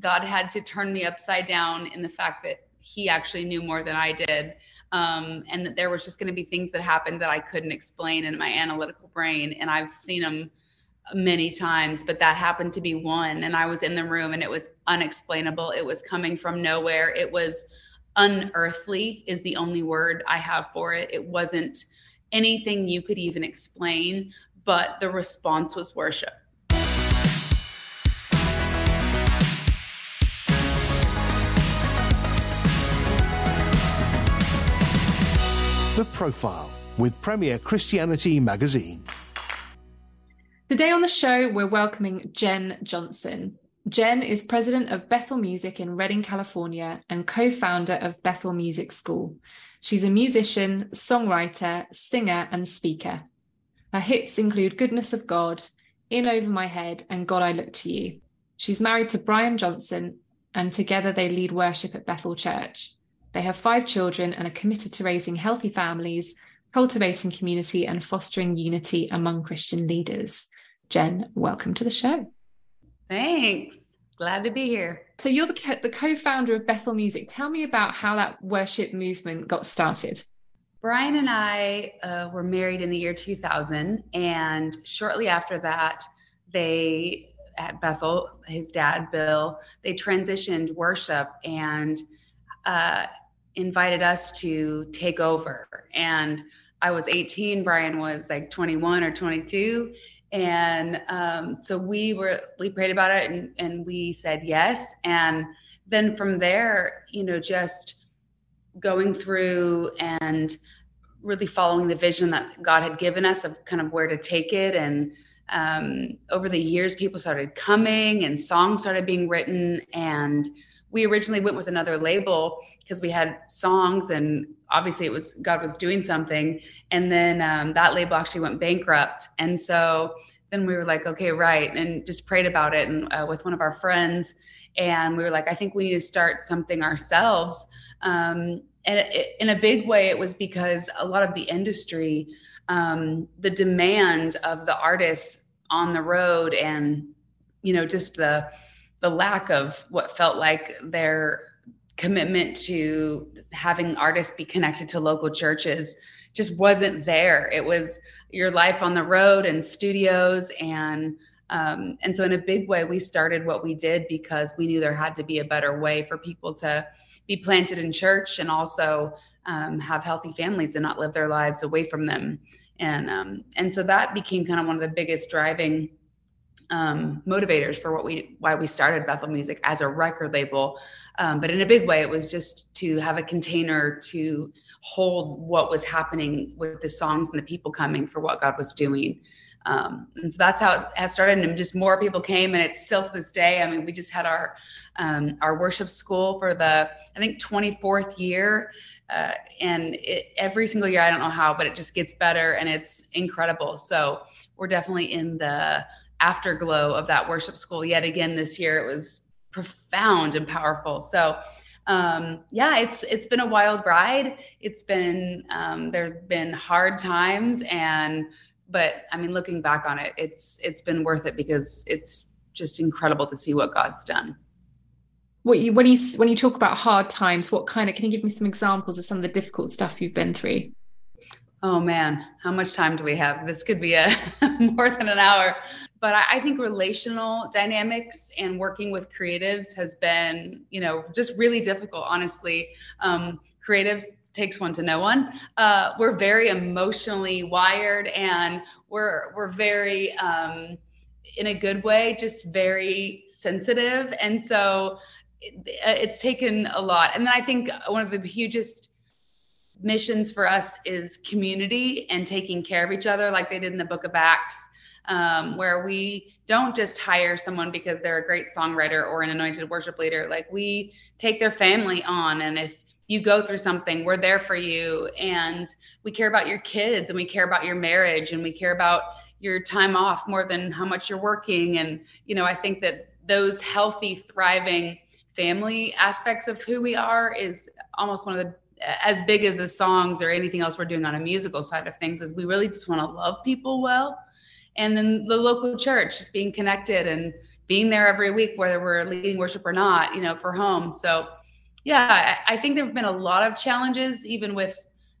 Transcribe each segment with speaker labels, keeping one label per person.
Speaker 1: God had to turn me upside down in the fact that He actually knew more than I did. Um, and that there was just going to be things that happened that I couldn't explain in my analytical brain. And I've seen them many times, but that happened to be one. And I was in the room and it was unexplainable. It was coming from nowhere. It was unearthly, is the only word I have for it. It wasn't anything you could even explain, but the response was worship.
Speaker 2: The Profile with Premier Christianity Magazine.
Speaker 3: Today on the show, we're welcoming Jenn Johnson. Jenn is president of Bethel Music in Redding, California, and co founder of Bethel Music School. She's a musician, songwriter, singer, and speaker. Her hits include Goodness of God, In Over My Head, and God I Look to You. She's married to Brian Johnson, and together they lead worship at Bethel Church. They have five children and are committed to raising healthy families, cultivating community, and fostering unity among Christian leaders. Jenn, welcome to the show.
Speaker 1: Thanks. Glad to be here.
Speaker 3: So you're the, the co-founder of Bethel Music. Tell me about how that worship movement got started.
Speaker 1: Brian and I uh, were married in the year 2000, and shortly after that, they at Bethel, his dad Bill, they transitioned worship and uh, invited us to take over. And I was 18, Brian was like 21 or 22, and um, so we were we prayed about it and, and we said yes. And then from there you know just going through and really following the vision that god had given us of kind of where to take it. And um, over the years people started coming and songs started being written. And we originally went with another label because we had songs and obviously it was God was doing something. And then um, that label actually went bankrupt. And so then we were like, okay, right. And just prayed about it and uh, with one of our friends. And we were like, I think we need to start something ourselves. Um, and it, in a big way, it was because a lot of the industry, um, the demand of the artists on the road and, you know, just the, the lack of what felt like their commitment to having artists be connected to local churches just wasn't there. It was your life on the road and studios and um, and so in a big way we started what we did because we knew there had to be a better way for people to be planted in church and also um, have healthy families and not live their lives away from them and um, and so that became kind of one of the biggest driving um, motivators for what we why we started Bethel Music as a record label. Um, but in a big way, it was just to have a container to hold what was happening with the songs and the people coming for what God was doing. Um, and so that's how it has started. And just more people came, and it's still to this day. I mean, we just had our um, our worship school for the I think 24th year, uh, and it, every single year I don't know how, but it just gets better, and it's incredible. So we're definitely in the afterglow of that worship school yet again this year. It was profound and powerful. So um, yeah, it's it's been a wild ride. It's been um, there's been hard times, and but I mean, looking back on it, it's it's been worth it because it's just incredible to see what God's done.
Speaker 3: What you when you when you talk about hard times, what kind of can you give me some examples of some of the difficult stuff you've been through?
Speaker 1: Oh man, how much time do we have? This could be a more than an hour but I, think relational dynamics and working with creatives has been, you know, just really difficult, honestly. Um, creatives takes one to know one. Uh, we're very emotionally wired and we're, we're very, um, in a good way, just very sensitive. And so it, it's taken a lot. And then I think one of the hugest missions for us is community and taking care of each other, like they did in the book of Acts um, where we don't just hire someone because they're a great songwriter or an anointed worship leader. Like we take their family on, and if you go through something, we're there for you, and we care about your kids, and we care about your marriage, and we care about your time off more than how much you're working. And you know, I think that those healthy, thriving family aspects of who we are is almost one of the as big as the songs or anything else we're doing on a musical side of things is we really just want to love people well and then the local church just being connected and being there every week, whether we're leading worship or not, you know, for home. So, yeah, I, I think there've been a lot of challenges, even with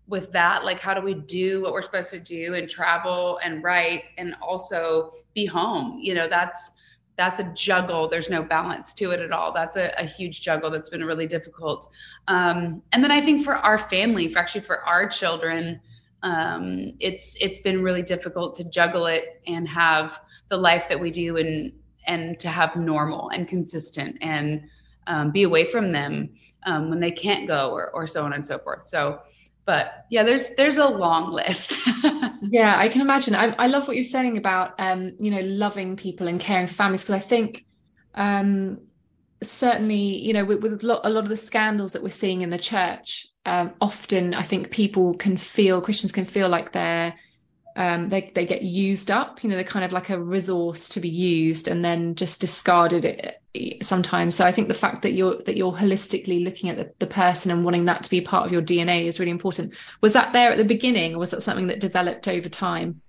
Speaker 1: with that. Like, how do we do what we're supposed to do and travel and write and also be home? You know, that's that's a juggle. There's no balance to it at all. That's a, a huge juggle that's been really difficult. Um, and then I think for our family, for actually for our children, um, it's it's been really difficult to juggle it and have the life that we do and and to have normal and consistent and um, be away from them um, when they can't go or, or so on and so forth. So, but yeah, there's there's a long list.
Speaker 3: yeah, I can imagine. I, I love what you're saying about um, you know loving people and caring for families because I think um, certainly you know with, with a, lot, a lot of the scandals that we're seeing in the church um, often I think people can feel Christians can feel like they're um, they they get used up. You know, they're kind of like a resource to be used and then just discarded it eh, sometimes. So I think the fact that you're that you're holistically looking at the, the person and wanting that to be part of your DNA is really important. Was that there at the beginning, or was that something that developed over time?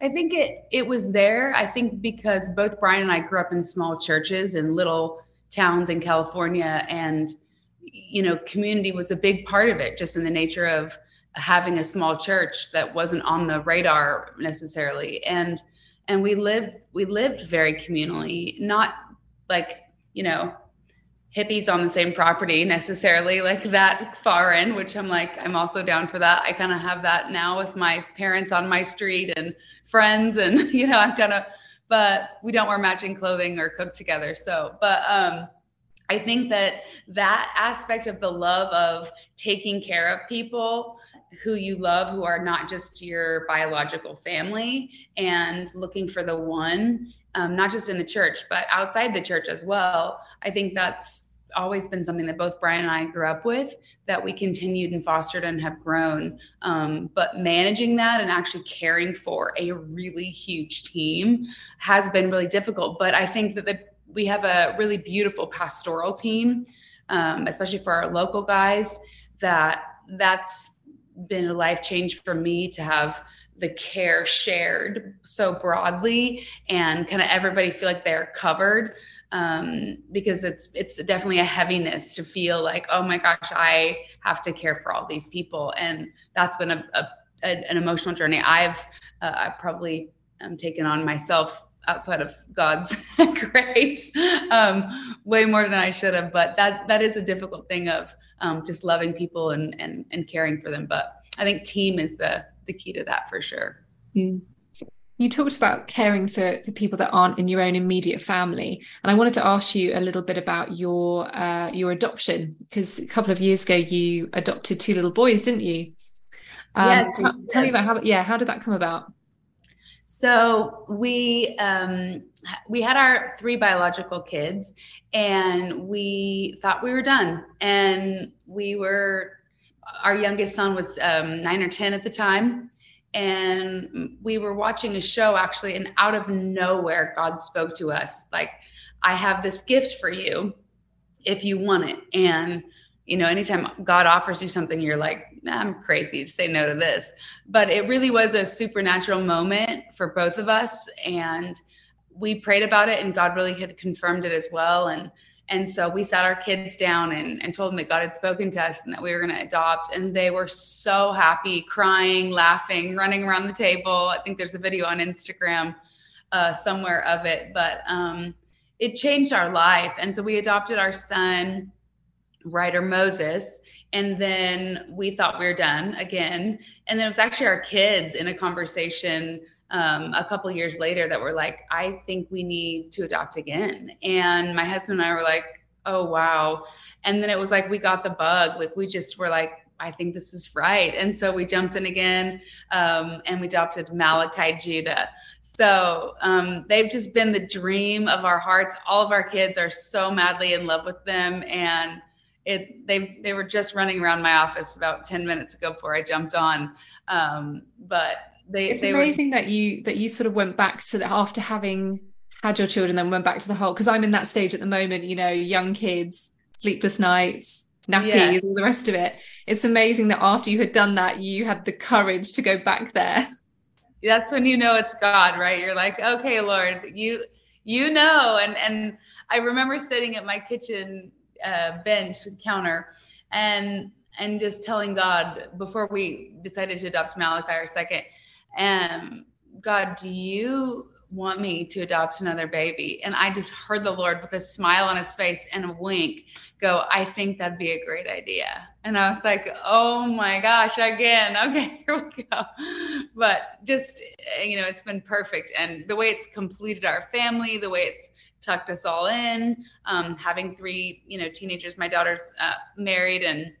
Speaker 1: I think it it was there. I think because both Brian and I grew up in small churches in little towns in California, and you know, community was a big part of it, just in the nature of having a small church that wasn't on the radar necessarily and and we lived we lived very communally not like you know hippies on the same property necessarily like that far in which i'm like i'm also down for that i kind of have that now with my parents on my street and friends and you know i'm kind of but we don't wear matching clothing or cook together. So but um i think that that aspect of the love of taking care of people who you love who are not just your biological family and looking for the one um, not just in the church but outside the church as well i think that's always been something that both brian and i grew up with that we continued and fostered and have grown. Um, but managing that and actually caring for a really huge team has been really difficult. But i think that the, we have a really beautiful pastoral team um, especially for our local guys that that's been a life change for me to have the care shared so broadly and kind of everybody feel like they're covered um, because it's it's definitely a heaviness to feel like oh my gosh I have to care for all these people and that's been a, a, a an emotional journey I've uh, I've probably um, taken on myself outside of God's grace um, way more than I should have but that that is a difficult thing of um, just loving people and, and and caring for them. But I think team is the the key to that for sure.
Speaker 3: Mm. You talked about caring for, for people that aren't in your own immediate family, and I wanted to ask you a little bit about your uh, your adoption because a couple of years ago you adopted two little boys, didn't you? Um, yes. Tell, tell me about how. Yeah, how did that come about?
Speaker 1: So we um, we had our three biological kids, and we thought we were done. And we were our youngest son was um, nine or ten at the time, and we were watching a show actually, and out of nowhere, God spoke to us like, "I have this gift for you, if you want it." And you know, anytime God offers you something, you're like, I'm crazy to say no to this. But it really was a supernatural moment for both of us. And we prayed about it, and God really had confirmed it as well. And and so we sat our kids down and, and told them that God had spoken to us and that we were going to adopt. And they were so happy, crying, laughing, running around the table. I think there's a video on Instagram uh, somewhere of it. But um, it changed our life. And so we adopted our son Ryder Moses. And then we thought we were done again. And then it was actually our kids in a conversation um, a couple years later that were like, I think we need to adopt again. And my husband and I were like, oh, wow. And then it was like we got the bug. Like we just were like, I think this is right. And so we jumped in again um, and we adopted Malachi Judah. So um, they've just been the dream of our hearts. All of our kids are so madly in love with them. And it they they were just running around my office about 10 minutes ago before I jumped on. Um, but they
Speaker 3: it's
Speaker 1: they
Speaker 3: amazing
Speaker 1: were...
Speaker 3: that you that you sort of went back to the after having had your children then went back to the whole because I'm in that stage at the moment, you know, young kids, sleepless nights, nappies, yes. all the rest of it. It's amazing that after you had done that, you had the courage to go back there.
Speaker 1: That's when you know it's God, right? You're like, okay, Lord, you you know. And and I remember sitting at my kitchen uh, bench counter and and just telling God before we decided to adopt Malachi our second, um, God, do you want me to adopt another baby? And I just heard the Lord with a smile on his face and a wink go, I think that'd be a great idea. And I was like, oh my gosh, again. Okay, here we go. But just, you know, it's been perfect. And the way it's completed our family, the way it's tucked us all in, um, having three, you know, teenagers. My daughter's uh, married and,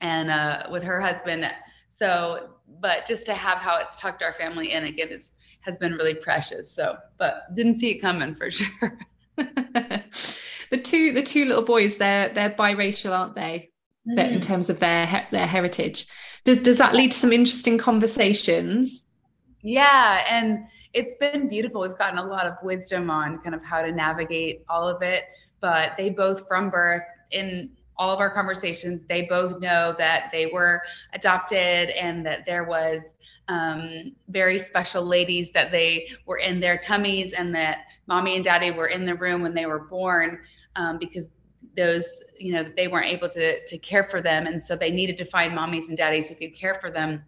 Speaker 1: and uh, with her husband. So, but just to have how it's tucked our family in again is has been really precious. So, but didn't see it coming for sure.
Speaker 3: the two the two little boys they're they're biracial aren't they mm. in terms of their their heritage does, does that lead to some interesting conversations
Speaker 1: yeah and it's been beautiful we've gotten a lot of wisdom on kind of how to navigate all of it but they both from birth in all of our conversations they both know that they were adopted and that there was um, very special ladies that they were in their tummies and that mommy and daddy were in the room when they were born um, because those you know they weren't able to to care for them. And so they needed to find mommies and daddies who could care for them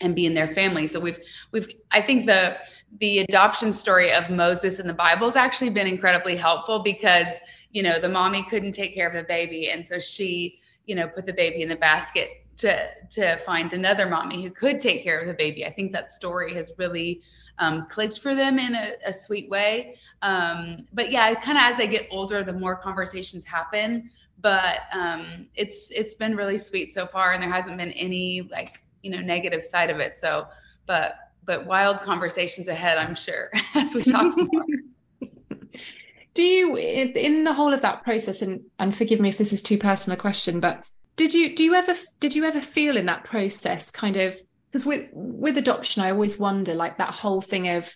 Speaker 1: and be in their family. So we've we've i think the the adoption story of moses in the bible has actually been incredibly helpful because you know the mommy couldn't take care of the baby and so she you know put the baby in the basket to to find another mommy who could take care of the baby i think that story has really um, clicked for them in a, a sweet way. Um, but yeah, kind of as they get older, the more conversations happen. But um, it's it's been really sweet so far, and there hasn't been any like you know negative side of it. So, but but wild conversations ahead, I'm sure, as we talk more.
Speaker 3: Do you in the whole of that process, and and forgive me if this is too personal a question, but did you do you ever did you ever feel in that process kind of because with with adoption i always wonder like that whole thing of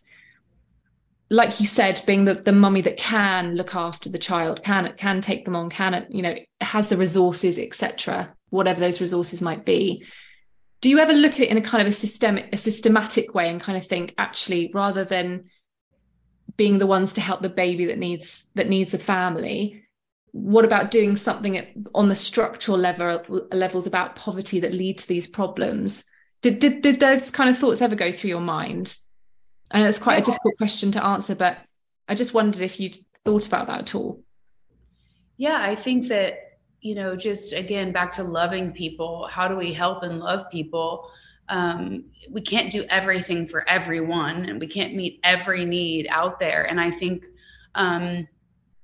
Speaker 3: like you said being the, the mummy that can look after the child can can take them on can it, you know has the resources etc whatever those resources might be. Do you ever look at it in a kind of a systemic a systematic way and kind of think actually rather than being the ones to help the baby that needs that needs a family what about doing something on the structural level levels about poverty that lead to these problems did, did, did those kind of thoughts ever go through your mind? I know it's quite a difficult question to answer, but I just wondered if you'd thought about that at all.
Speaker 1: Yeah, I think that, you know, just again, back to loving people, how do we help and love people? Um, we can't do everything for everyone and we can't meet every need out there. And I think um,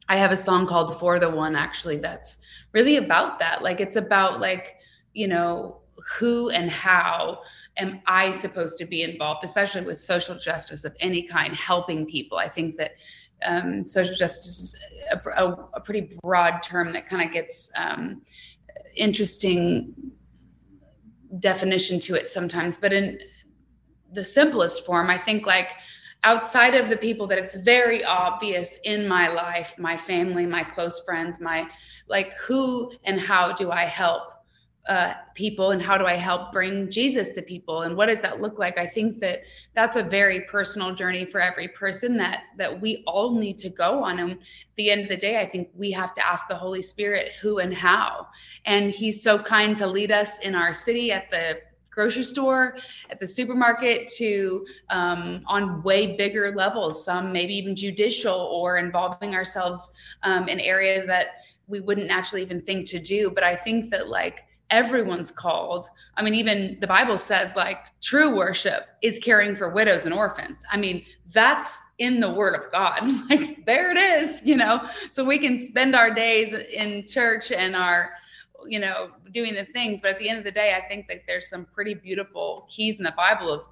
Speaker 1: I have a song called For the One actually that's really about that. Like, it's about, like, you know, who and how am I supposed to be involved, especially with social justice of any kind, helping people. I think that um, social justice is a, a, a, pretty broad term that kind of gets um, interesting definition to it sometimes. But in the simplest form, I think like outside of the people that it's very obvious in my life, my family, my close friends, my like who and how do I help? Uh, people and how do I help bring Jesus to people and what does that look like? I think that that's a very personal journey for every person that that we all need to go on. And at the end of the day, I think we have to ask the Holy Spirit who and how. And He's so kind to lead us in our city at the grocery store, at the supermarket, to um, on way bigger levels, some maybe even judicial or involving ourselves um, in areas that we wouldn't naturally even think to do. But I think that like everyone's called. I mean, even the Bible says like true worship is caring for widows and orphans. I mean, that's in the word of God. Like there it is, you know. So we can spend our days in church and our you know, doing the things, but at the end of the day, I think that there's some pretty beautiful keys in the Bible of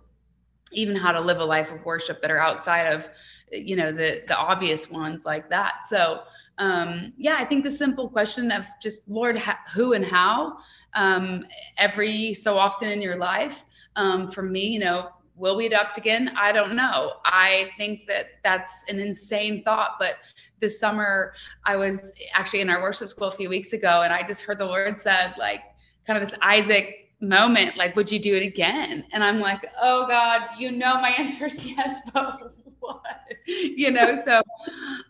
Speaker 1: even how to live a life of worship that are outside of you know the the obvious ones like that. So, um yeah, I think the simple question of just Lord who and how um, every so often in your life. Um, for me, you know, will we adopt again? I don't know. I think that that's an insane thought, but this summer I was actually in our worship school a few weeks ago, and I just heard the Lord said like kind of this Isaac moment, like, would you do it again? And I'm like, oh God, you know my answer is yes, but what? You know, so,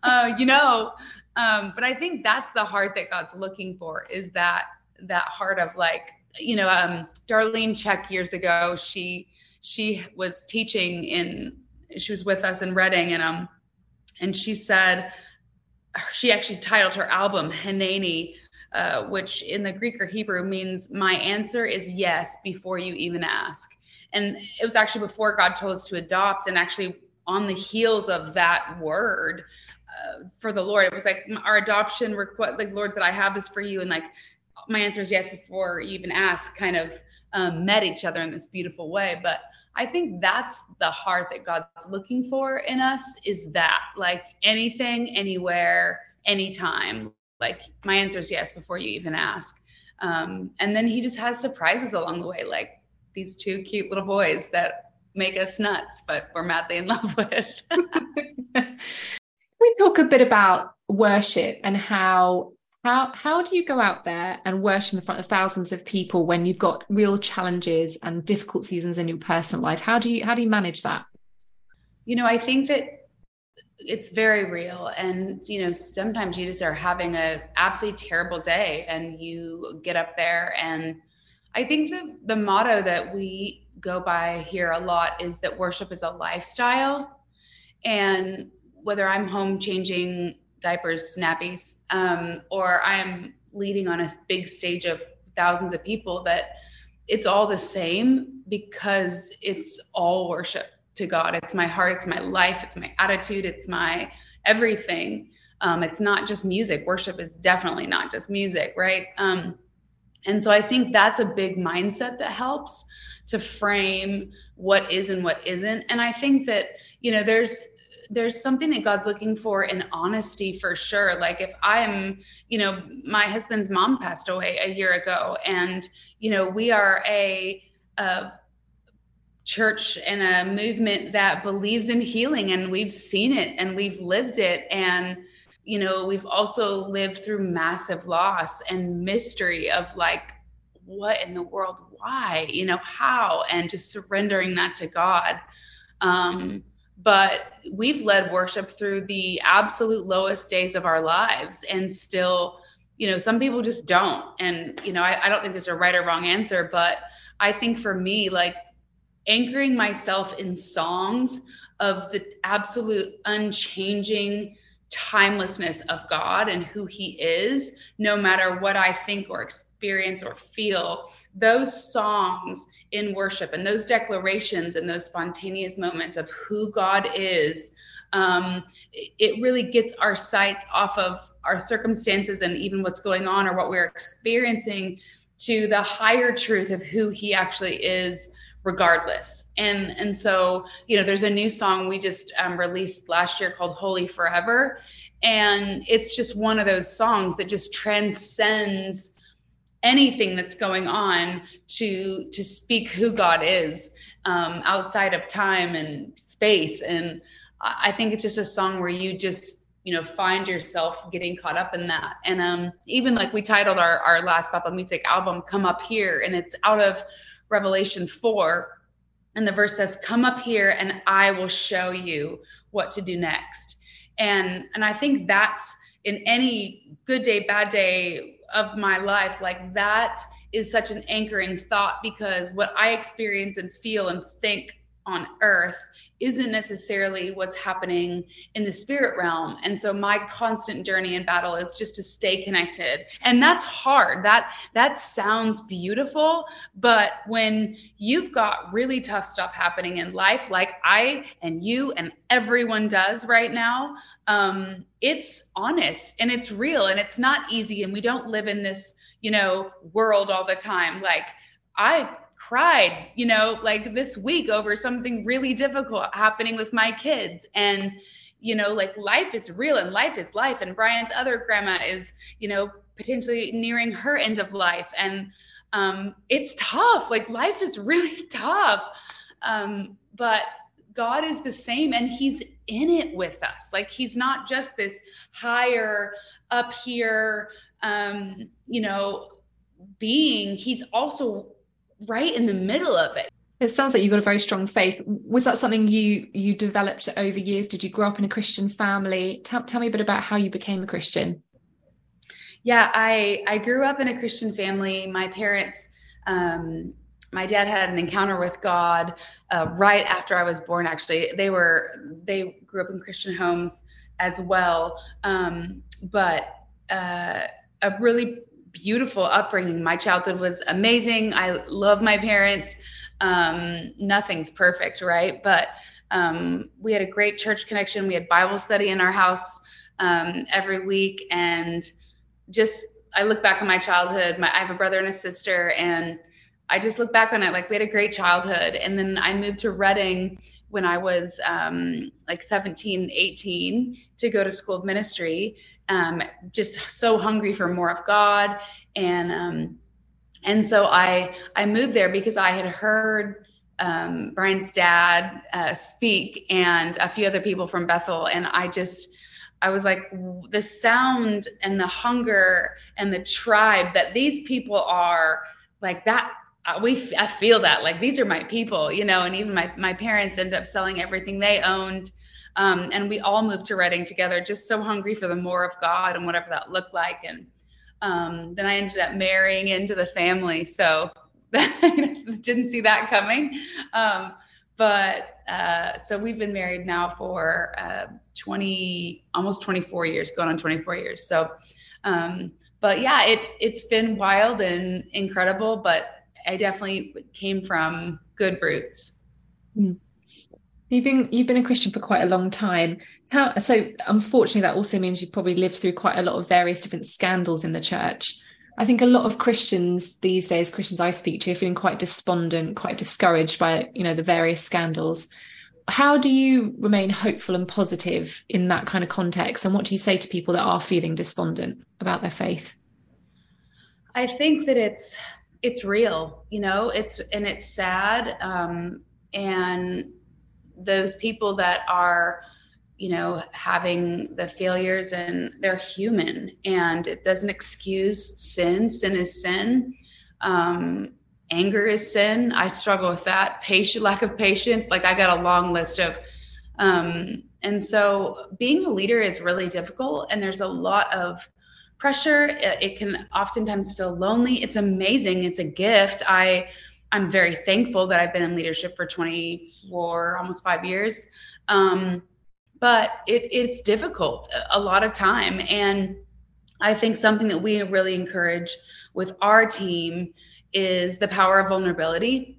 Speaker 1: uh, you know, um, but I think that's the heart that God's looking for is that, that heart of like, you know, um, Darlene Zschech years ago, she, she was teaching in, she was with us in Redding and, um, and she said, she actually titled her album Hineni, uh, which in the Greek or Hebrew means my answer is yes before you even ask. And it was actually before God told us to adopt, and actually on the heels of that word uh, for the Lord, it was like our adoption request, like Lord said, I have this for you, and like my answer is yes before you even ask, kind of um, met each other in this beautiful way. But I think that's the heart that God's looking for in us is that like anything, anywhere, anytime. Like my answer is yes before you even ask. Um, and then he just has surprises along the way, like these two cute little boys that make us nuts, but we're madly in love with.
Speaker 3: we talk a bit about worship and how how how do you go out there and worship in front of thousands of people when you've got real challenges and difficult seasons in your personal life? How do you how do you manage that?
Speaker 1: You know, I think that it's very real and you know sometimes you just are having a absolutely terrible day and you get up there and i think the, the motto that we go by here a lot is that worship is a lifestyle and whether i'm home changing diapers, snappies, um, or I'm leading on a big stage of thousands of people, that it's all the same because it's all worship to God. It's my heart, it's my life, it's my attitude, it's my everything. Um, it's not just music. Worship is definitely not just music, right? Um, and so I think that's a big mindset that helps to frame what is and what isn't. And I think that, you know, there's there's something that God's looking for in honesty for sure. Like if I'm, you know, my husband's mom passed away a year ago, and you know, we are a, a church and a movement that believes in healing, and we've seen it and we've lived it, and you know, we've also lived through massive loss and mystery of like, what in the world? Why? You know, how? And just surrendering that to God. Um, but we've led worship through the absolute lowest days of our lives and still you know some people just don't. And you know I, I, don't think there's a right or wrong answer but i think for me like anchoring myself in songs of the absolute unchanging timelessness of god and who he is no matter what i think or experience experience or feel those songs in worship and those declarations and those spontaneous moments of who God is, um, it really gets our sights off of our circumstances and even what's going on or what we're experiencing to the higher truth of who He actually is regardless. And and so you know there's a new song we just um, released last year called holy forever. And it's just one of those songs that just transcends anything that's going on to to speak who God is um, outside of time and space. And I think it's just a song where you just you know find yourself getting caught up in that. And um, even like we titled our our last Bethel Music album "Come Up Here," and it's out of Revelation four. And the verse says, "Come up here, and I will show you what to do next." And and I think that's in any good day, bad day, of my life like that is such an anchoring thought because what i experience and feel and think on earth isn't necessarily what's happening in the spirit realm. And so my constant journey in battle is just to stay connected. And that's hard. That that sounds beautiful but when you've got really tough stuff happening in life like i and you and everyone does right now um, it's honest and it's real and it's not easy. And we don't live in this you know world all the time. Like i cried you know like this week over something really difficult happening with my kids. And you know like life is real and life is life. And brian's other grandma is you know potentially nearing her end of life. And um, it's tough. Like life is really tough. Um, but God is the same and he's in it with us. Like he's not just this higher up here um, you know, being, he's also right in the middle of it.
Speaker 3: It sounds like you've got a very strong faith. Was that something you you developed over years? Did you grow up in a Christian family? Tell, tell me a bit about how you became a Christian.
Speaker 1: Yeah, I I grew up in a Christian family. My parents, um, my dad had an encounter with God uh, right after I was born. Actually, they were they grew up in Christian homes as well, um, but uh, a really beautiful upbringing. My childhood was amazing. I love my parents. Um, nothing's perfect, right? But um, we had a great church connection. We had Bible study in our house um, every week, and just I look back on my childhood. My, I have a brother and a sister, and I just look back on it like we had a great childhood. And then I moved to Redding when I was um, like 17, 18 to go to school of ministry. Um, just so hungry for more of God, and um, and so I I moved there because I had heard um, Brian's dad uh, speak and a few other people from Bethel, and I just I was like, the sound and the hunger and the tribe that these people are like that. Uh, we I feel that like these are my people, you know, and even my my parents ended up selling everything they owned. Um, and we all moved to Redding together, just so hungry for the more of God and whatever that looked like. And um, then I ended up marrying into the family, so didn't see that coming. Um, but uh, so we've been married now for uh, 20, almost 24 years, going on 24 years. So, um, but yeah, it it's been wild and incredible. But I definitely came from good roots.
Speaker 3: Mm. You've been you've been a Christian for quite a long time. How, so unfortunately, that also means you've probably lived through quite a lot of various different scandals in the church. I think a lot of Christians these days, Christians I speak to, are feeling quite despondent, quite discouraged by you know the various scandals. How do you remain hopeful and positive in that kind of context? And what do you say to people that are feeling despondent about their faith?
Speaker 1: I think that it's it's real, you know, it's and it's sad, um, and those people that are you know, having the failures and they're human and it doesn't excuse sin. Sin is sin. Um, anger is sin. I struggle with that. Patient, lack of patience. Like I got a long list of, um, and so being a leader is really difficult and there's a lot of pressure. It, it can oftentimes feel lonely. It's amazing. It's a gift. I, I'm very thankful that I've been in leadership for 24, almost five years. Um, but it, it's difficult a lot of time. And I think something that we really encourage with our team is the power of vulnerability.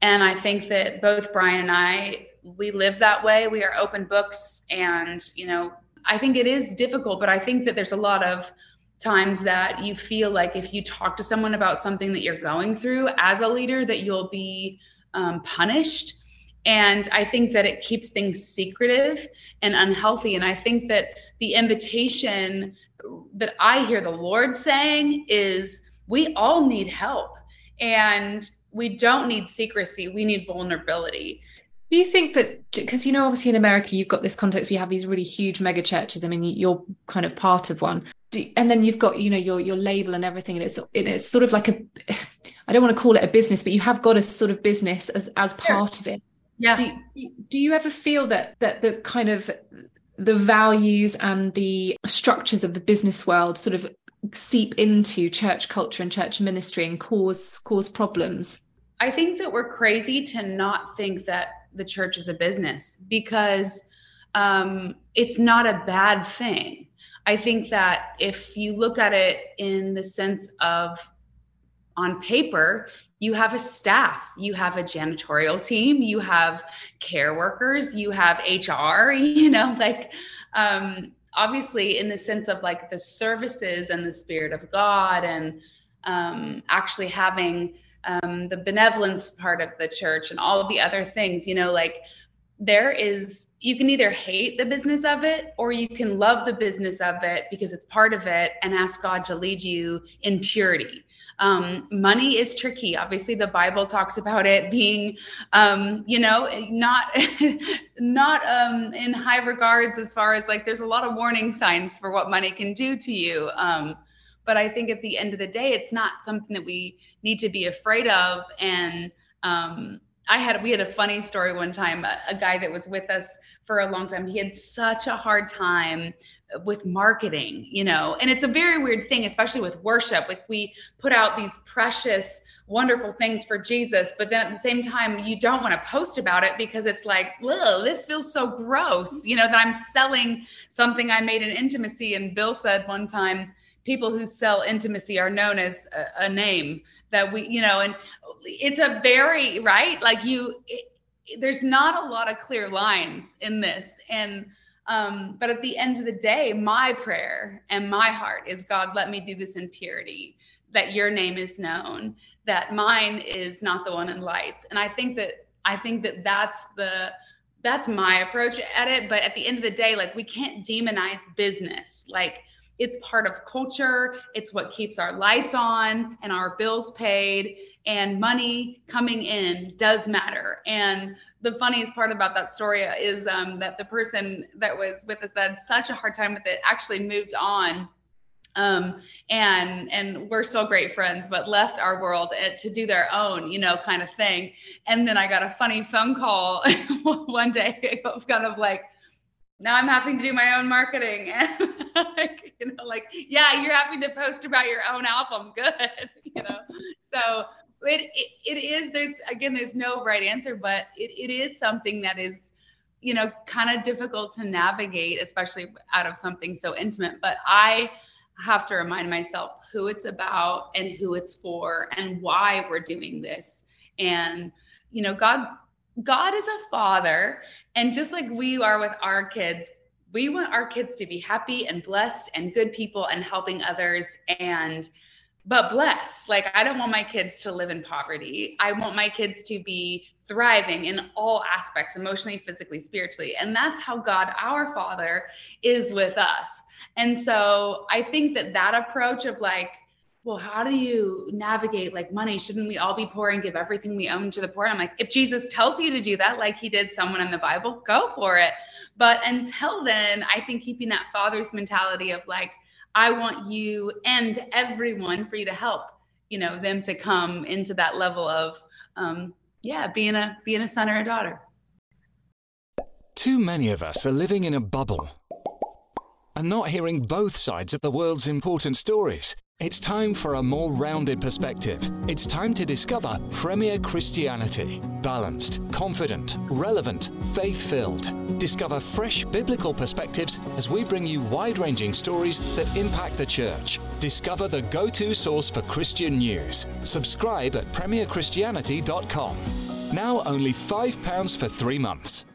Speaker 1: And I think that both Brian and I, we live that way. We are open books. And, you know, I think it is difficult, but I think that there's a lot of times that you feel like if you talk to someone about something that you're going through as a leader, that you'll be um, punished and I think that it keeps things secretive and unhealthy. And I think that the invitation that I hear the Lord saying is we all need help and we don't need secrecy, we need vulnerability.
Speaker 3: Do you think that because you know obviously in America you've got this context you have these really huge mega churches. I mean you're kind of part of one. Do, and then you've got you know your your label and everything and it's it's sort of like a I don't want to call it a business but you have got a sort of business as as part sure. of it.
Speaker 1: Yeah.
Speaker 3: Do, do you ever feel that that the kind of the values and the structures of the business world sort of seep into church culture and church ministry and cause cause problems?
Speaker 1: I think that we're crazy to not think that the church is a business because um, it's not a bad thing i think that if you look at it in the sense of on paper you have a staff you have a janitorial team you have care workers you have hr you know like um, obviously in the sense of like the services and the spirit of god and um, actually having um, the benevolence part of the church and all of the other things you know like there is you can either hate the business of it or you can love the business of it because it's part of it and ask god to lead you in purity um, money is tricky. Obviously, the Bible talks about it being, um, you know, not not um, in high regards as far as like there's a lot of warning signs for what money can do to you. Um, but I think at the end of the day, it's not something that we need to be afraid of. And um, I had we had a funny story one time. A, a, guy that was with us for a long time. He had such a hard time with marketing, you know. And it's a very weird thing, especially with worship. Like we put out these precious, wonderful things for Jesus, but then at the same time, you don't want to post about it because it's like, whoa, this feels so gross, you know, that I'm selling something I made in intimacy. And Bill said one time, people who sell intimacy are known as a, a name that we, you know, and it's a very right like you it, there's not a lot of clear lines in this. And um, but at the end of the day my prayer and my heart is god let me do this in purity that your name is known that mine is not the one in lights. And i think that i think that that's the that's my approach at it. But at the end of the day like we can't demonize business. Like it's part of culture. It's what keeps our lights on and our bills paid, and money coming in does matter. And the funniest part about that story is um, that the person that was with us that had such a hard time with it actually moved on um, and and we're still great friends, but left our world to do their own, you know, kind of thing. And then I got a funny phone call one day, kind of like, now I'm having to do my own marketing and like, you know, like, yeah, you're having to post about your own album. Good. you know, so it, it, it is, there's, again, there's no right answer, but it, it is something that is, you know, kind of difficult to navigate, especially out of something so intimate. But I have to remind myself who it's about and who it's for and why we're doing this. And, you know, God God is a father. And just like we are with our kids, we want our kids to be happy and blessed and good people and helping others and but blessed. Like I don't want my kids to live in poverty. I want my kids to be thriving in all aspects, emotionally, physically, spiritually. And that's how God, our Father, is with us. And so I think that that approach of like well, how do you navigate like money? Shouldn't we all be poor and give everything we own to the poor? I'm like, if Jesus tells you to do that, like he did someone in the Bible, go for it. But until then, I think keeping that father's mentality of like, I want you and everyone for you to help, you know, them to come into that level of, um, yeah, being a being a son or a daughter.
Speaker 2: Too many of us are living in a bubble and not hearing both sides of the world's important stories. It's time for a more rounded perspective. It's time to discover Premier Christianity. Balanced, confident, relevant, faith filled. Discover fresh biblical perspectives as we bring you wide ranging stories that impact the church. Discover the go to source for Christian news. Subscribe at premierchristianity.com. Now only £5 for three months.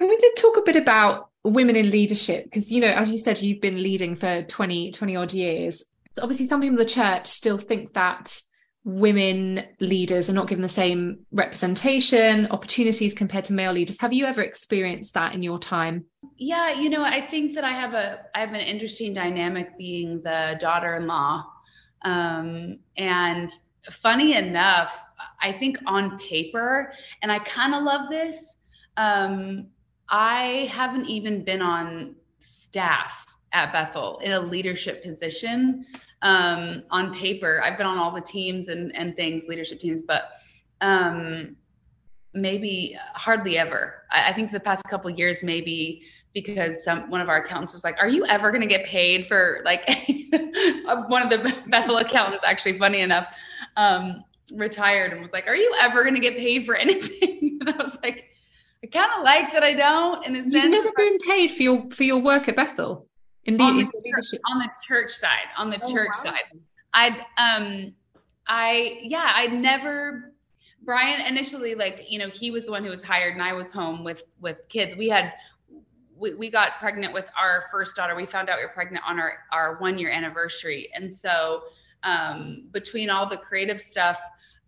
Speaker 3: Can we just talk a bit about women in leadership? Because, you know, as you said, you've been leading for 20, 20 odd years obviously some people in the church still think that women leaders are not given the same representation opportunities compared to male leaders. Have you ever experienced that in your time?
Speaker 1: Yeah you know i think that i have a i have an interesting dynamic being the daughter-in-law. Um, and funny enough i think on paper and i kind of love this um, i haven't even been on staff at Bethel in a leadership position um, on paper. I've been on all the teams and, and things, leadership teams, but um, maybe hardly ever. I, I think the past couple years, maybe because some one of our accountants was like, "Are you ever going to get paid for like?" one of the Bethel accountants, actually, funny enough, um, retired and was like, "Are you ever going to get paid for anything?" and I was like, "I kind of like that I don't." In a sense,
Speaker 3: you've never been paid for your for your work at Bethel
Speaker 1: in the, on the, church, on the church side on the oh, church wow. side. I'd um i yeah i'd never brian initially like you know he was the one who was hired and i was home with with kids. We had we, we got pregnant with our first daughter. We found out we were pregnant on our our one year anniversary. And so um between all the creative stuff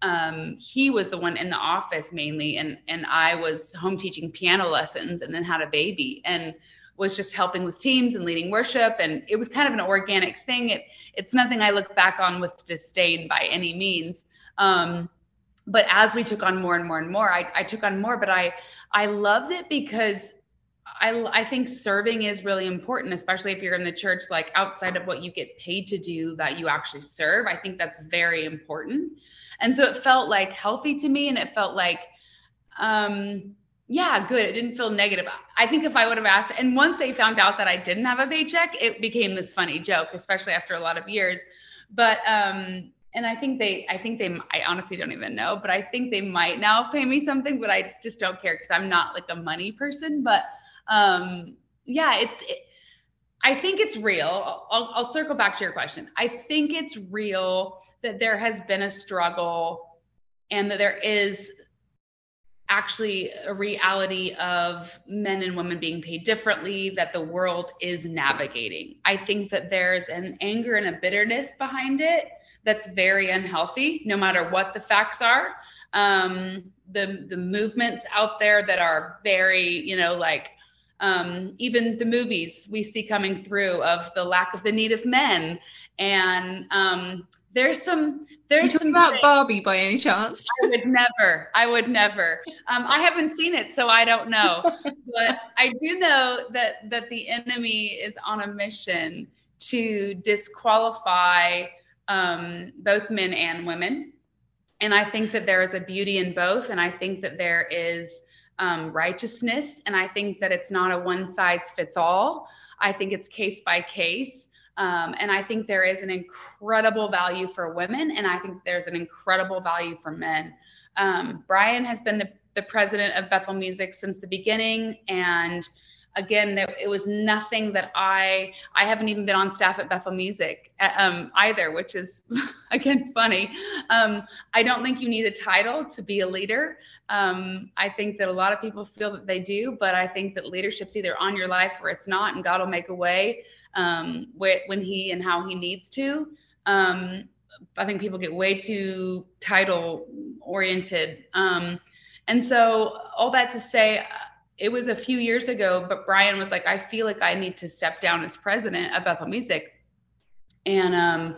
Speaker 1: um, he was the one in the office mainly and and i was home teaching piano lessons and then had a baby. And was just helping with teams and leading worship and it was kind of an organic thing it it's nothing i look back on with disdain by any means um, but as we took on more and more and more I, I took on more but i i loved it because I, I think serving is really important, especially if you're in the church, like outside of what you get paid to do, that you actually serve. I think that's very important. And so it felt like healthy to me. And it felt like Um, yeah, good. It didn't feel negative. I think if I would have asked, and once they found out that I didn't have a paycheck, it became this funny joke, especially after a lot of years. But um, and I think they, I think they, I honestly don't even know, but I think they might now pay me something, but I just don't care because I'm not like a money person. But um, yeah, it's. It, I think it's real. I'll, I'll circle back to your question. I think it's real that there has been a struggle and that there is actually a reality of men and women being paid differently that the world is navigating. I think that there's an anger and a bitterness behind it that's very unhealthy, no matter what the facts are. Um, the the movements out there that are very, you know, like um, even the movies we see coming through of the lack of the need of men and um, there's some there's some
Speaker 3: about things. Barbie by any chance?
Speaker 1: I would never. I would never. Um, I haven't seen it, so I don't know. but I do know that that the enemy is on a mission to disqualify um, both men and women. And I think that there is a beauty in both, and I think that there is um, righteousness, and I think that it's not a one size fits all. I think it's case by case. Um, and I think there is an incredible value for women, and I think there's an incredible value for men. Um, Brian has been the, the president of Bethel Music since the beginning, and again, it was nothing that I I haven't even been on staff at Bethel Music uh, um, either, which is again funny. Um, I don't think you need a title to be a leader. Um, I think that a lot of people feel that they do, but I think that leadership's either on your life or it's not, and God will make a way um, when He and how He needs to. Um, I think people get way too title oriented. Um, and so, all that to say, it was a few years ago, but Brian was like, I feel like I need to step down as president of Bethel Music. And, um,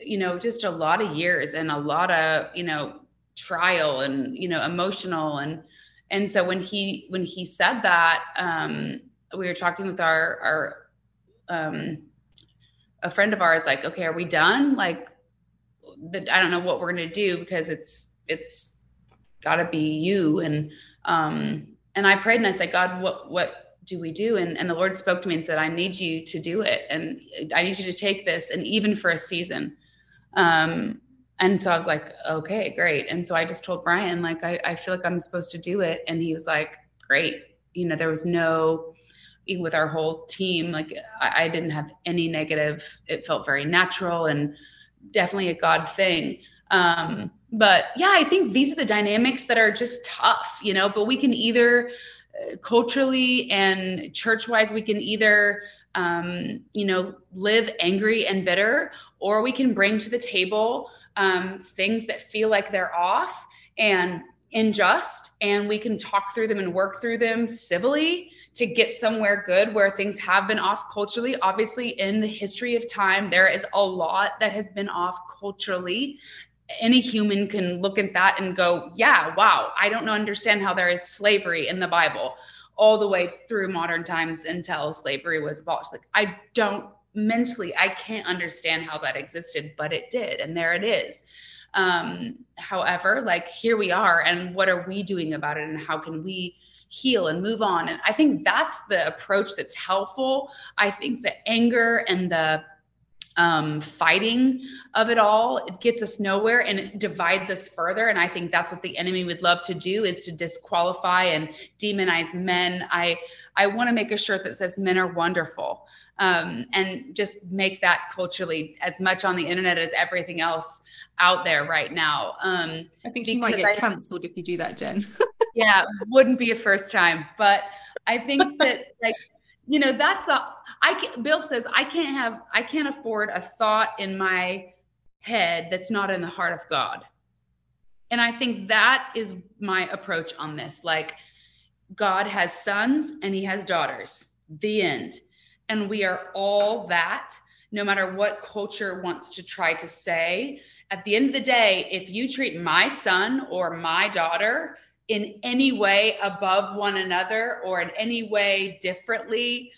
Speaker 1: you know, just a lot of years and a lot of, you know, trial and, you know, emotional. And, and so when he, when he said that, um, we were talking with our, our, um, a friend of ours, like, okay, are we done? Like, I don't know what we're going to do because it's, it's gotta be you. And, um, and I prayed and I said, God, what what do we do? And and the Lord spoke to me and said, I need you to do it, and I need you to take this, and even for a season. Um, and so I was like, okay, great. And so I just told Brian, like, I, I feel like I'm supposed to do it, and he was like, great. You know, there was no even with our whole team, like I, I didn't have any negative. It felt very natural and definitely a God thing. Um, but yeah, I think these are the dynamics that are just tough, you know, but we can either uh, culturally and church wise, we can either, um, you know, live angry and bitter, or we can bring to the table um, things that feel like they're off and unjust, and we can talk through them and work through them civilly to get somewhere good where things have been off culturally. Obviously, in the history of time, there is a lot that has been off culturally any human can look at that and go, yeah, wow, I don't understand how there is slavery in the Bible all the way through modern times until slavery was abolished. Like, I don't mentally, I can't understand how that existed, but it did. And there it is. Um, however, like, here we are, and what are we doing about it, and how can we? heal and move on and i think that's the approach that's helpful i think the anger and the um, fighting of it all. It gets us nowhere and it divides us further. And i think that's what the enemy would love to do is to disqualify and demonize men. I i want to make a shirt that says men are wonderful um, and just make that culturally as much on the internet as everything else out there right now. Um,
Speaker 3: i think you might get cancelled if you do that Jenn.
Speaker 1: Yeah wouldn't be a first time. But i think that like you know that's the i can, bill says i can't have i can't afford a thought in my head that's not in the heart of god. And i think that is my approach on this. Like god has sons and he has daughters. The end. And we are all that no matter what culture wants to try to say. At the end of the day if you treat my son or my daughter in any way above one another or in any way differently,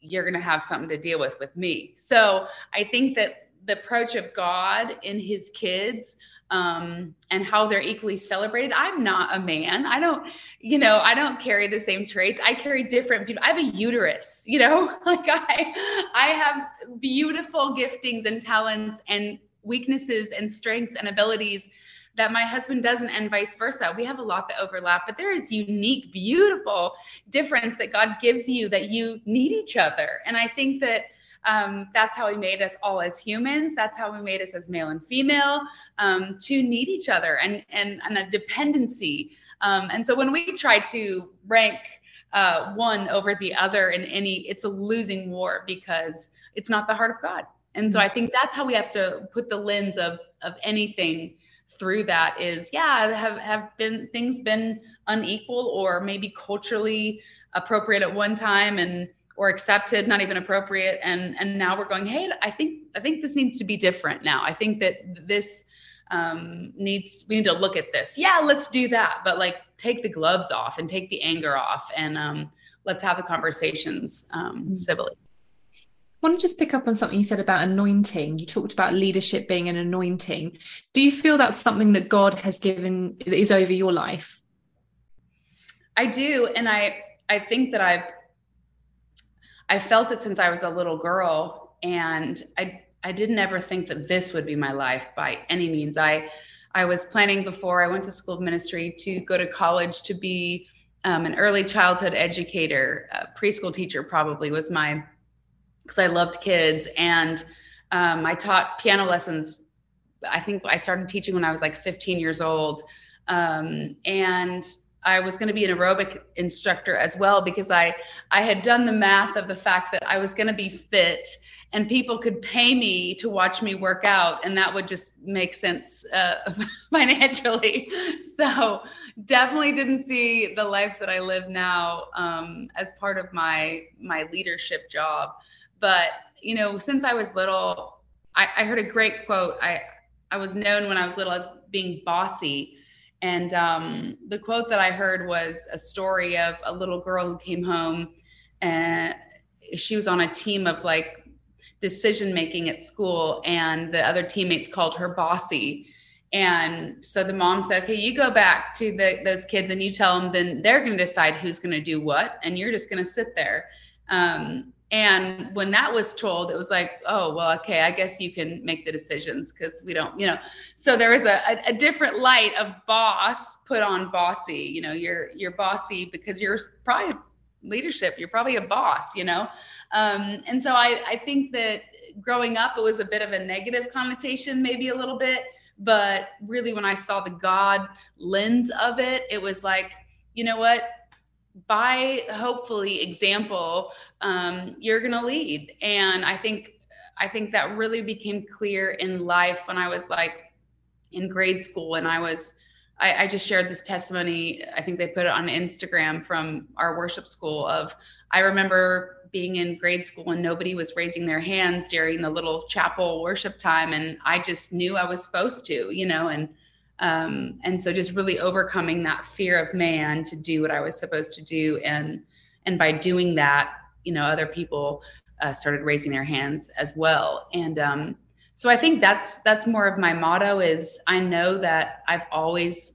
Speaker 1: you're going to have something to deal with with me. So I think that the approach of God in his kids um, and how they're equally celebrated. I'm not a man. I don't, you know, I don't carry the same traits. I carry different. I have a uterus, you know, like I, I have beautiful giftings and talents and weaknesses and strengths and abilities that my husband doesn't and vice versa. We have a lot that overlap, but there is unique, beautiful difference that God gives you that you need each other. And I think that um, that's how he made us all as humans. That's how he made us as male and female um, to need each other and and, and a dependency. Um, and so when we try to rank uh, one over the other in any, it's a losing war because it's not the heart of God. And so I think that's how we have to put the lens of of anything through that is yeah have have been things been unequal or maybe culturally appropriate at one time and or accepted, not even appropriate. And and now we're going, hey, I think I think this needs to be different now. I think that this um, needs we need to look at this. Yeah, let's do that, but like take the gloves off and take the anger off, and um, let's have the conversations um, mm-hmm. civilly.
Speaker 3: Want to just pick up on something you said about anointing. You talked about leadership being an anointing. Do you feel that's something that God has given is over your life?
Speaker 1: I do, and I I think that I've I felt it since I was a little girl, and I I didn't ever think that this would be my life by any means. I I was planning before I went to school of ministry to go to college to be um, an early childhood educator, a preschool teacher probably was my because I loved kids and um, I taught piano lessons. I think I started teaching when I was like 15 years old, um, and I was going to be an aerobic instructor as well because I I had done the math of the fact that I was going to be fit and people could pay me to watch me work out and that would just make sense uh, financially. So definitely didn't see the life that I live now um, as part of my my leadership job. But you know, since I was little, I, I heard a great quote. I I was known when I was little as being bossy and um, the quote that I heard was a story of a little girl who came home and she was on a team of like decision making at school, and the other teammates called her bossy. And so the mom said, "Okay, you go back to the, those kids and you tell them. Then they're going to decide who's going to do what, and you're just going to sit there." Um, and when that was told, it was like, oh, well, okay, I guess you can make the decisions because we don't, you know. So there was a, a, a, different light of boss put on bossy. You know, you're you're bossy because you're probably leadership. You're probably a boss, you know. Um, and so I I think that growing up, it was a bit of a negative connotation, maybe a little bit. But really, when I saw the God lens of it, it was like, you know what? By hopefully example um, you're going to lead. And i think i think that really became clear in life when i was like in grade school and i was I, I just shared this testimony i think they put it on instagram from our worship school of i remember being in grade school and nobody was raising their hands during the little chapel worship time and i just knew i was supposed to you know and um, and so just really overcoming that fear of man to do what I was supposed to do. And, and by doing that, you know, other people uh, started raising their hands as well. And um, so I think that's, that's more of my motto is I know that I've always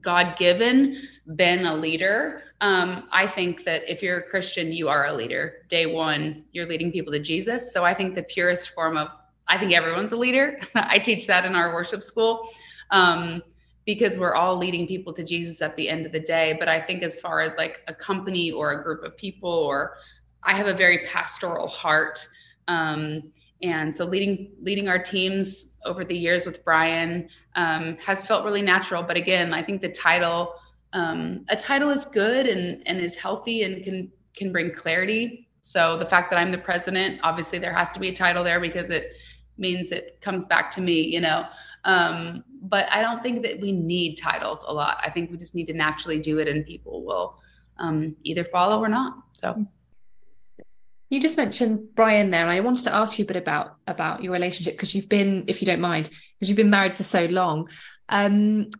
Speaker 1: God given been a leader. Um, I think that if you're a Christian, you are a leader. Day one, you're leading people to Jesus. So I think the purest form of, I think everyone's a leader. I teach that in our worship school um, because we're all leading people to Jesus at the end of the day. But I think as far as like a company or a group of people, or I have a very pastoral heart. Um, and so leading leading our teams over the years with Brian um, has felt really natural. But again, I think the title um, a title is good and and is healthy and can can bring clarity. So the fact that I'm the president, obviously there has to be a title there because it means it comes back to me, you know. Um, but I don't think that we need titles a lot. I think we just need to naturally do it, and people will um, either follow or not. So.
Speaker 3: You just mentioned Brian there. I wanted to ask you a bit about about your relationship because you've been, if you don't mind, because you've been married for so long. Um,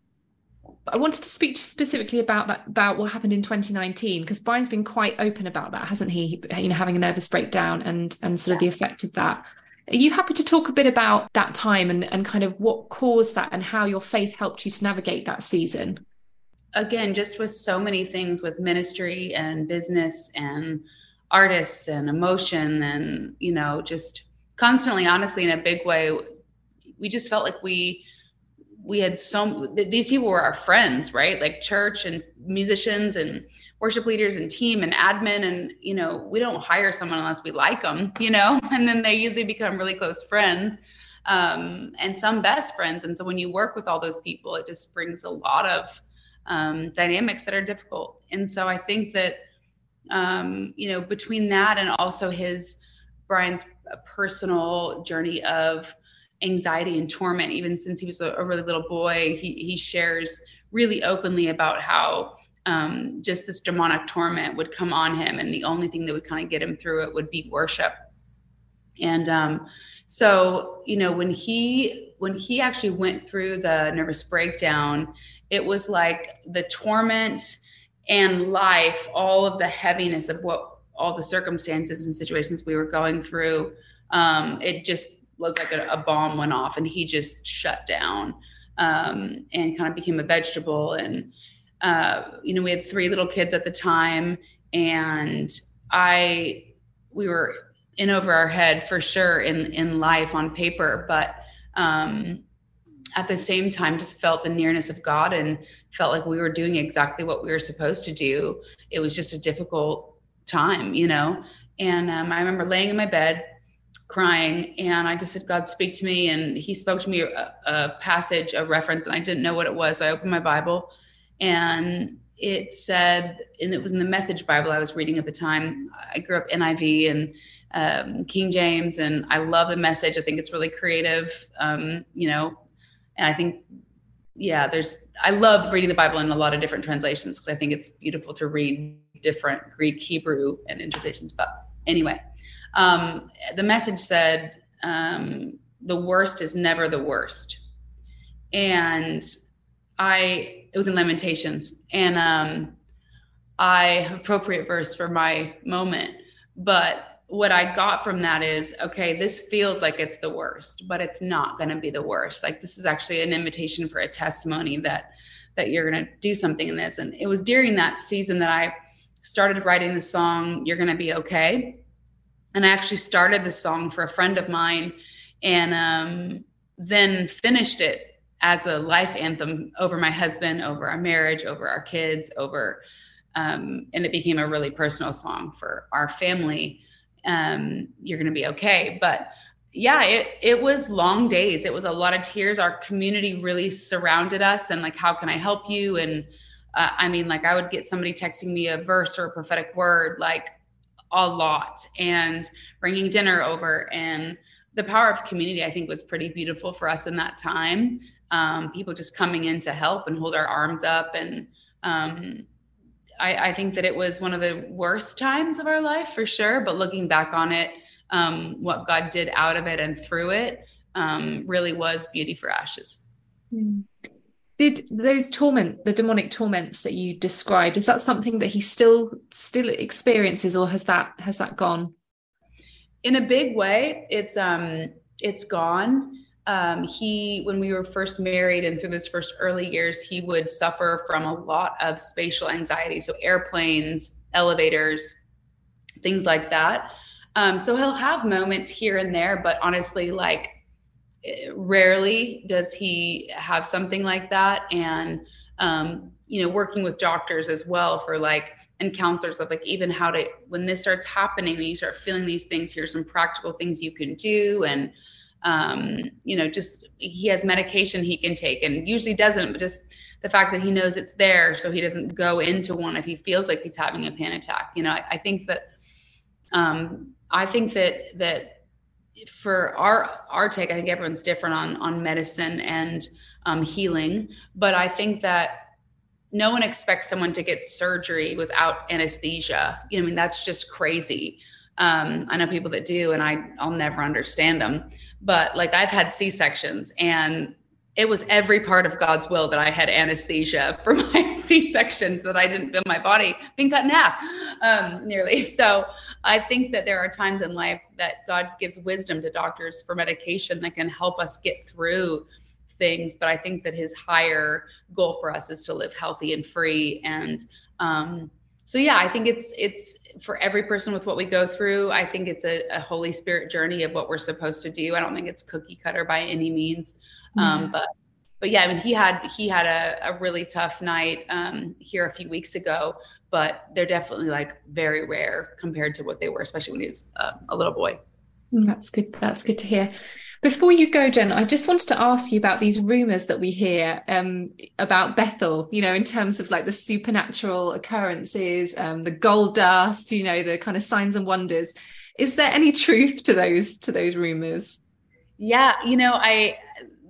Speaker 3: I wanted to speak to specifically about that about what happened in 2019 because Brian's been quite open about that, hasn't he? You know, having a nervous breakdown and and sort of the effect of that. Are you happy to talk a bit about that time and, and kind of what caused that and how your faith helped you to navigate that season?
Speaker 1: Again, just with so many things with ministry and business and artists and emotion and, you know, just constantly, honestly, in a big way, we just felt like we we had so these people were our friends right like church and musicians and worship leaders and team and admin and you know we don't hire someone unless we like them you know and then they usually become really close friends um, and some best friends. And so when you work with all those people it just brings a lot of um, dynamics that are difficult. And so i think that um, you know between that and also his brian's personal journey of anxiety and torment even since he was a, a really little boy he, he shares really openly about how um, just this demonic torment would come on him, and the only thing that would kind of get him through it would be worship. And um, so, you know, when he when he actually went through the nervous breakdown, it was like the torment and life, all of the heaviness of what all the circumstances and situations we were going through. Um, it just was like a, a, bomb went off, and he just shut down um, and kind of became a vegetable. And uh, you know, we had three little kids at the time, and I, we were in over our head for sure in in life on paper, but um, at the same time, just felt the nearness of God and felt like we were doing exactly what we were supposed to do. It was just a difficult time, you know. And um, I remember laying in my bed crying and i just said god speak to me and he spoke to me a, a, passage a reference and i didn't know what it was so i opened my bible and it said, and it was in the Message Bible I was reading at the time. I grew up NIV and um, King James, and I love the message. I think it's really creative, um, you know, and I think, yeah, there's, I love reading the Bible in a lot of different translations because I think it's beautiful to read different Greek, Hebrew, and interpretations. But anyway, um, the message said, um, the worst is never the worst. And I it was in Lamentations, and um, I appropriate verse for my moment. But what I got from that is, okay, this feels like it's the worst, but it's not going to be the worst. Like this is actually an invitation for a testimony that that you're going to do something in this. And it was during that season that I started writing the song "You're Going to Be Okay," and I actually started the song for a friend of mine, and um, then finished it as a life anthem over my husband, over our marriage, over our kids, over, um, and it became a really personal song for our family. Um, you're going to be okay. But yeah, it, it was long days. It was a lot of tears. Our community really surrounded us and like, how can I help you? And uh, I mean, like I would get somebody texting me a verse or a prophetic word, like a lot and bringing dinner over and the power of community, I think was pretty beautiful for us in that time um, people just coming in to help and hold our arms up. And um, I, I, think that it was one of the worst times of our life for sure. But looking back on it, um, what God did out of it and through it um, really was beauty for ashes.
Speaker 3: Hmm. Did those torment, the demonic torments that you described, is that something that he still still experiences, or has that has that gone?
Speaker 1: In a big way, it's um it's gone um, he when we were first married and through those first early years he would suffer from a lot of spatial anxiety so airplanes elevators things like that. Um, so he'll have moments here and there but honestly like rarely does he have something like that. And um, you know working with doctors as well for like and counselors of like even how to when this starts happening and you start feeling these things here's some practical things you can do. And um, you know, just he has medication he can take and usually doesn't, but just the fact that he knows it's there so he doesn't go into one if he feels like he's having a panic attack. You know, I, I think that um, I think that that for our our take, I think everyone's different on on medicine and um, healing, but I think that no one expects someone to get surgery without anesthesia. You know, I mean, that's just crazy. Um, I know people that do, and I I'll never understand them but like I've had C sections and it was every part of God's will that I had anesthesia for my C sections that I didn't feel my body being cut in half, um, nearly. So I think that there are times in life that God gives wisdom to doctors for medication that can help us get through things. But I think that his higher goal for us is to live healthy and free. And um, so, yeah, I think it's it's for every person with what we go through. I think it's a, a Holy Spirit journey of what we're supposed to do. I don't think it's cookie cutter by any means. Um, but but yeah, I mean, he had he had a, a really tough night um, here a few weeks ago, but they're definitely like very rare compared to what they were, especially when he was uh, a little boy.
Speaker 3: Mm, that's good. That's good to hear. Before you go, Jenn, I just wanted to ask you about these rumors that we hear um, about Bethel, you know, in terms of like the supernatural occurrences, um, the gold dust, you know, the kind of signs and wonders. Is there any truth to those to those rumors?
Speaker 1: Yeah, you know, I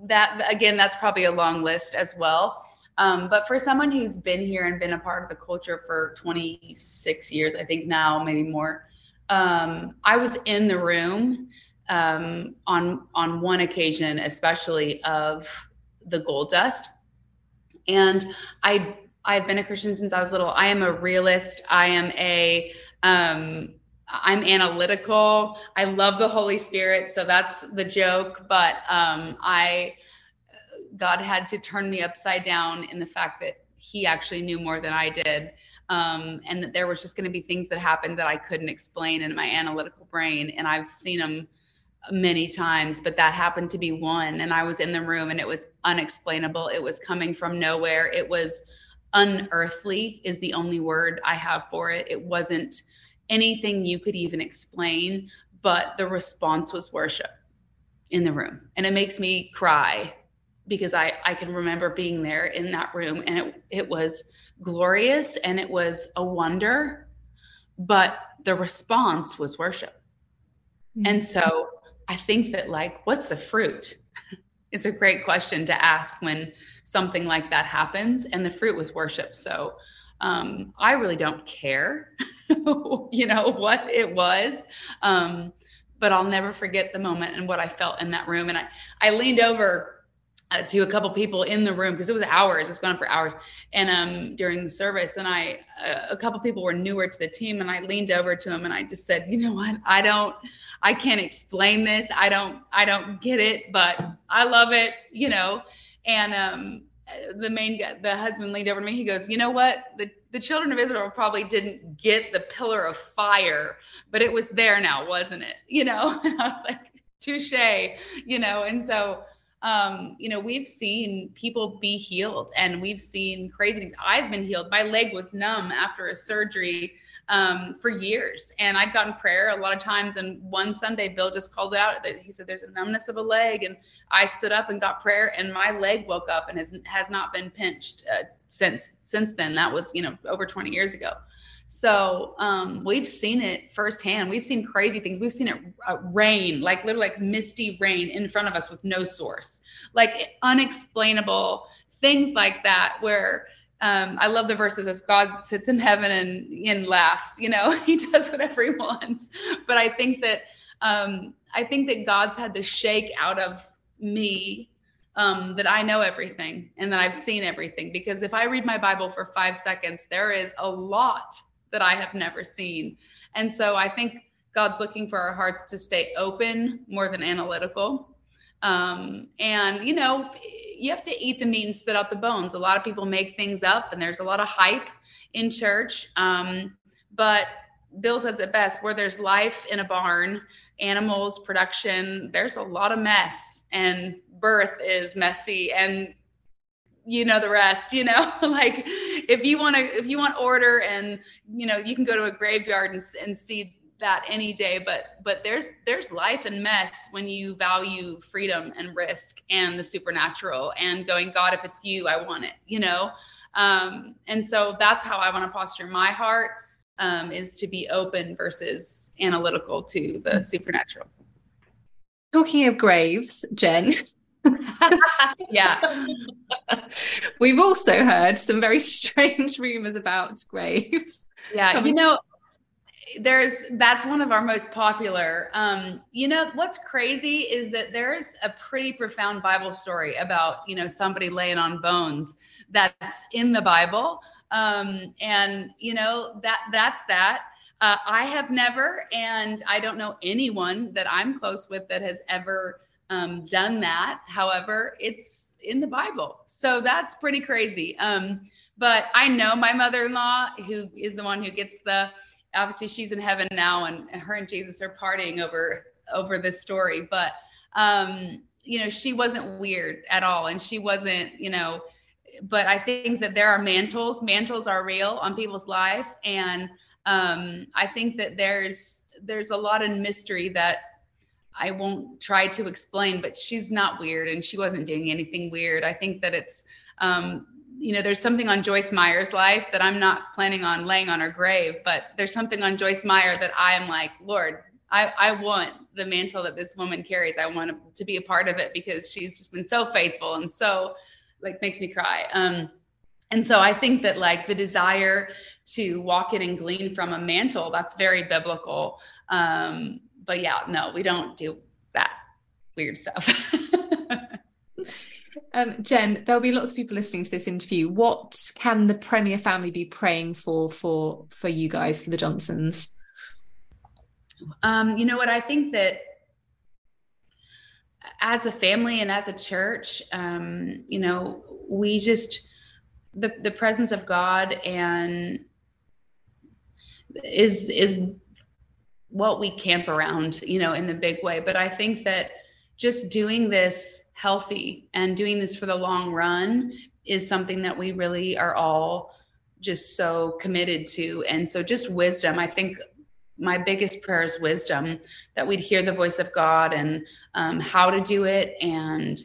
Speaker 1: that again, that's probably a long list as well. Um, but for someone who's been here and been a part of the culture for 26 years, I think now, maybe more, um, I was in the room um, on on one occasion, especially of the gold dust, and I I've been a Christian since I was little. I am a realist. I am a um, I'm analytical. I love the Holy Spirit, so that's the joke. But um, I, God had to turn me upside down in the fact that He actually knew more than I did, um, and that there was just going to be things that happened that I couldn't explain in my analytical brain, and I've seen them many times, but that happened to be one. And I was in the room, and it was unexplainable. It was coming from nowhere. It was unearthly, is the only word I have for it. It wasn't anything you could even explain, but the response was worship in the room. And it makes me cry because I, I can remember being there in that room and it, it was glorious and it was a wonder, but the response was worship. Mm-hmm. And so I think that, like, what's the fruit? is a great question to ask when something like that happens. And the fruit was worship. So um, I really don't care you know, what it was. Um, but I'll never forget the moment and what I felt in that room. And I, I leaned over to a couple people in the room because it was hours, it was going on for hours. And um, during the service, and I, uh, a couple people were newer to the team, and I leaned over to him and I just said, you know what, I don't, I can't explain this. I don't, I don't get it, but I love it, you know. And um, the main guy, the husband leaned over to me. He goes, you know what, the the children of Israel probably didn't get the pillar of fire, but it was there now, wasn't it? You know, and I was like, touche, you know, and so, um, you know, we've seen people be healed and we've seen crazy things. I've been healed. My leg was numb after a surgery um, for years. And I'd gotten prayer a lot of times. And one Sunday, Bill just called out. That he said, "There's a numbness of a leg," and I stood up and got prayer, and my leg woke up and has has not been pinched uh, since since then. That was you know over 20 years ago. So um, we've seen it firsthand. We've seen crazy things. We've seen it uh, rain, like literally like misty rain in front of us with no source, like unexplainable things like that where um, I love the verses as God sits in heaven and, and laughs. You know, He does whatever He wants. But I think that um, I think that God's had to shake out of me um, that I know everything and that I've seen everything. Because if I read my Bible for five seconds, there is a lot that I have never seen. And so I think God's looking for our hearts to stay open more than analytical. Um, and you know, you have to eat the meat and spit out the bones. A lot of people make things up, and there's a lot of hype in church. Um, but Bill says it best: where there's life in a barn, animals, production, there's a lot of mess, and birth is messy, and you know the rest you know like if you want to if you want order and you know you can go to a graveyard and, and see that any day but but there's there's life and mess when you value freedom and risk and the supernatural and going god if it's you i want it you know? Um, and so that's how i want to posture my heart um, is to be open versus analytical to the supernatural.
Speaker 3: Talking of graves Jenn
Speaker 1: yeah.
Speaker 3: We've also heard some very strange rumors about graves.
Speaker 1: Yeah you know there's that's one of our most popular um you know what's crazy is that there is a pretty profound bible story about you know somebody laying on bones that's in the bible um and you know that that's that. Uh, I have never, and I don't know anyone that I'm close with that has ever um, done that. However, it's in the Bible. So that's pretty crazy. Um, but I know my mother in law, who is the one who gets the, obviously she's in heaven now, and her and Jesus are partying over over this story. But um, you know, she wasn't weird at all, and she wasn't, you know. But I think that there are mantles. Mantles are real on people's life, and um, I think that there's there's a lot of mystery that I won't try to explain, but she's not weird and she wasn't doing anything weird. I think that it's, um, you know, there's something on Joyce Meyer's life that I'm not planning on laying on her grave, but there's something on Joyce Meyer that I am like, Lord, I, I want the mantle that this woman carries. I want to be a part of it because she's just been so faithful and so like makes me cry. Um, and so I think that like the desire to walk in and glean from a mantle, that's very biblical. Um, but yeah, no, we don't do that weird stuff.
Speaker 3: um, Jenn, there'll be lots of people listening to this interview. What can the Premier family be praying for for for you guys for the Johnsons?
Speaker 1: Um, you know what? I think that as a family and as a church, um, you know, we just the the presence of God and is is what we camp around, you know, in the big way. But I think that just doing this healthy and doing this for the long run is something that we really are all just so committed to. And so just wisdom, I think my biggest prayer is wisdom that we'd hear the voice of God and um, how to do it and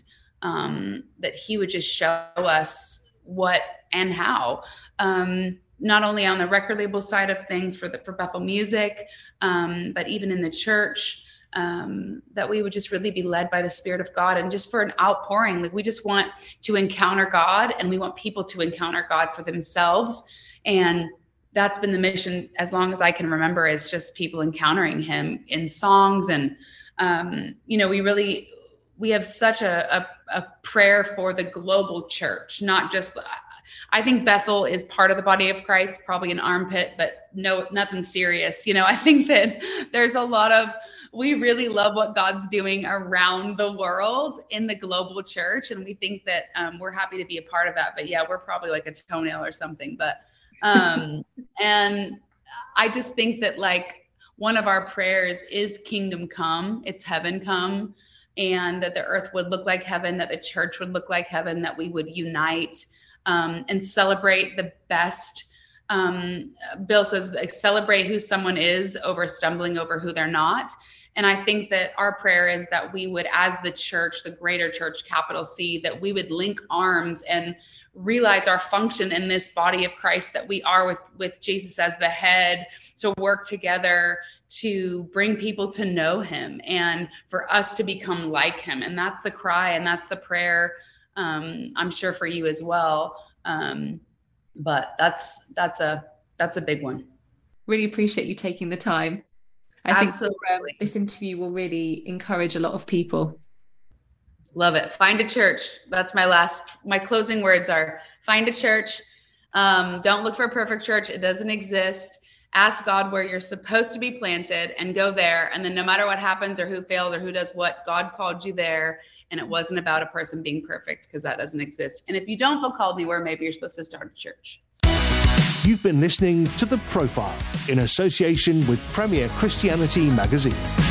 Speaker 1: um, that he would just show us what and how. Um, not only on the record label side of things for the for Bethel Music, um, but even in the church, um, that we would just really be led by the Spirit of God and just for an outpouring. Like we just want to encounter God and we want people to encounter God for themselves. And that's been the mission as long as I can remember is just people encountering him in songs. And, um, you know, we really, we have such a, a, a prayer for the global church, not just I think Bethel is part of the body of Christ, probably an armpit, but no, nothing serious. You know, I think that there's a lot of, we really love what God's doing around the world in the global church. And we think that um, we're happy to be a part of that. But yeah, we're probably like a toenail or something. But, um, and I just think that like one of our prayers is kingdom come, it's heaven come, and that the earth would look like heaven, that the church would look like heaven, that we would unite um, and celebrate the best. Um, Bill says, celebrate who someone is over stumbling over who they're not. And I think that our prayer is that we would, as the church, the greater church, capital C, that we would link arms and realize our function in this body of Christ that we are with with Jesus as the head to work together to bring people to know him and for us to become like him and that's the cry and that's the prayer um, I'm sure for you as well. Um, but that's that's a that's a big one.
Speaker 3: Really appreciate you taking the time. I Absolutely. think this interview will really encourage a lot of people.
Speaker 1: Love it. Find a church. That's my last. My closing words are: find a church. Um, don't look for a perfect church. It doesn't exist. Ask God where you're supposed to be planted and go there. And then no matter what happens or who failed or who does what, God called you there and it wasn't about a person being perfect because that doesn't exist. And if you don't feel called anywhere, maybe you're supposed to start a church.
Speaker 2: You've been listening to The Profile in association with Premier Christianity Magazine.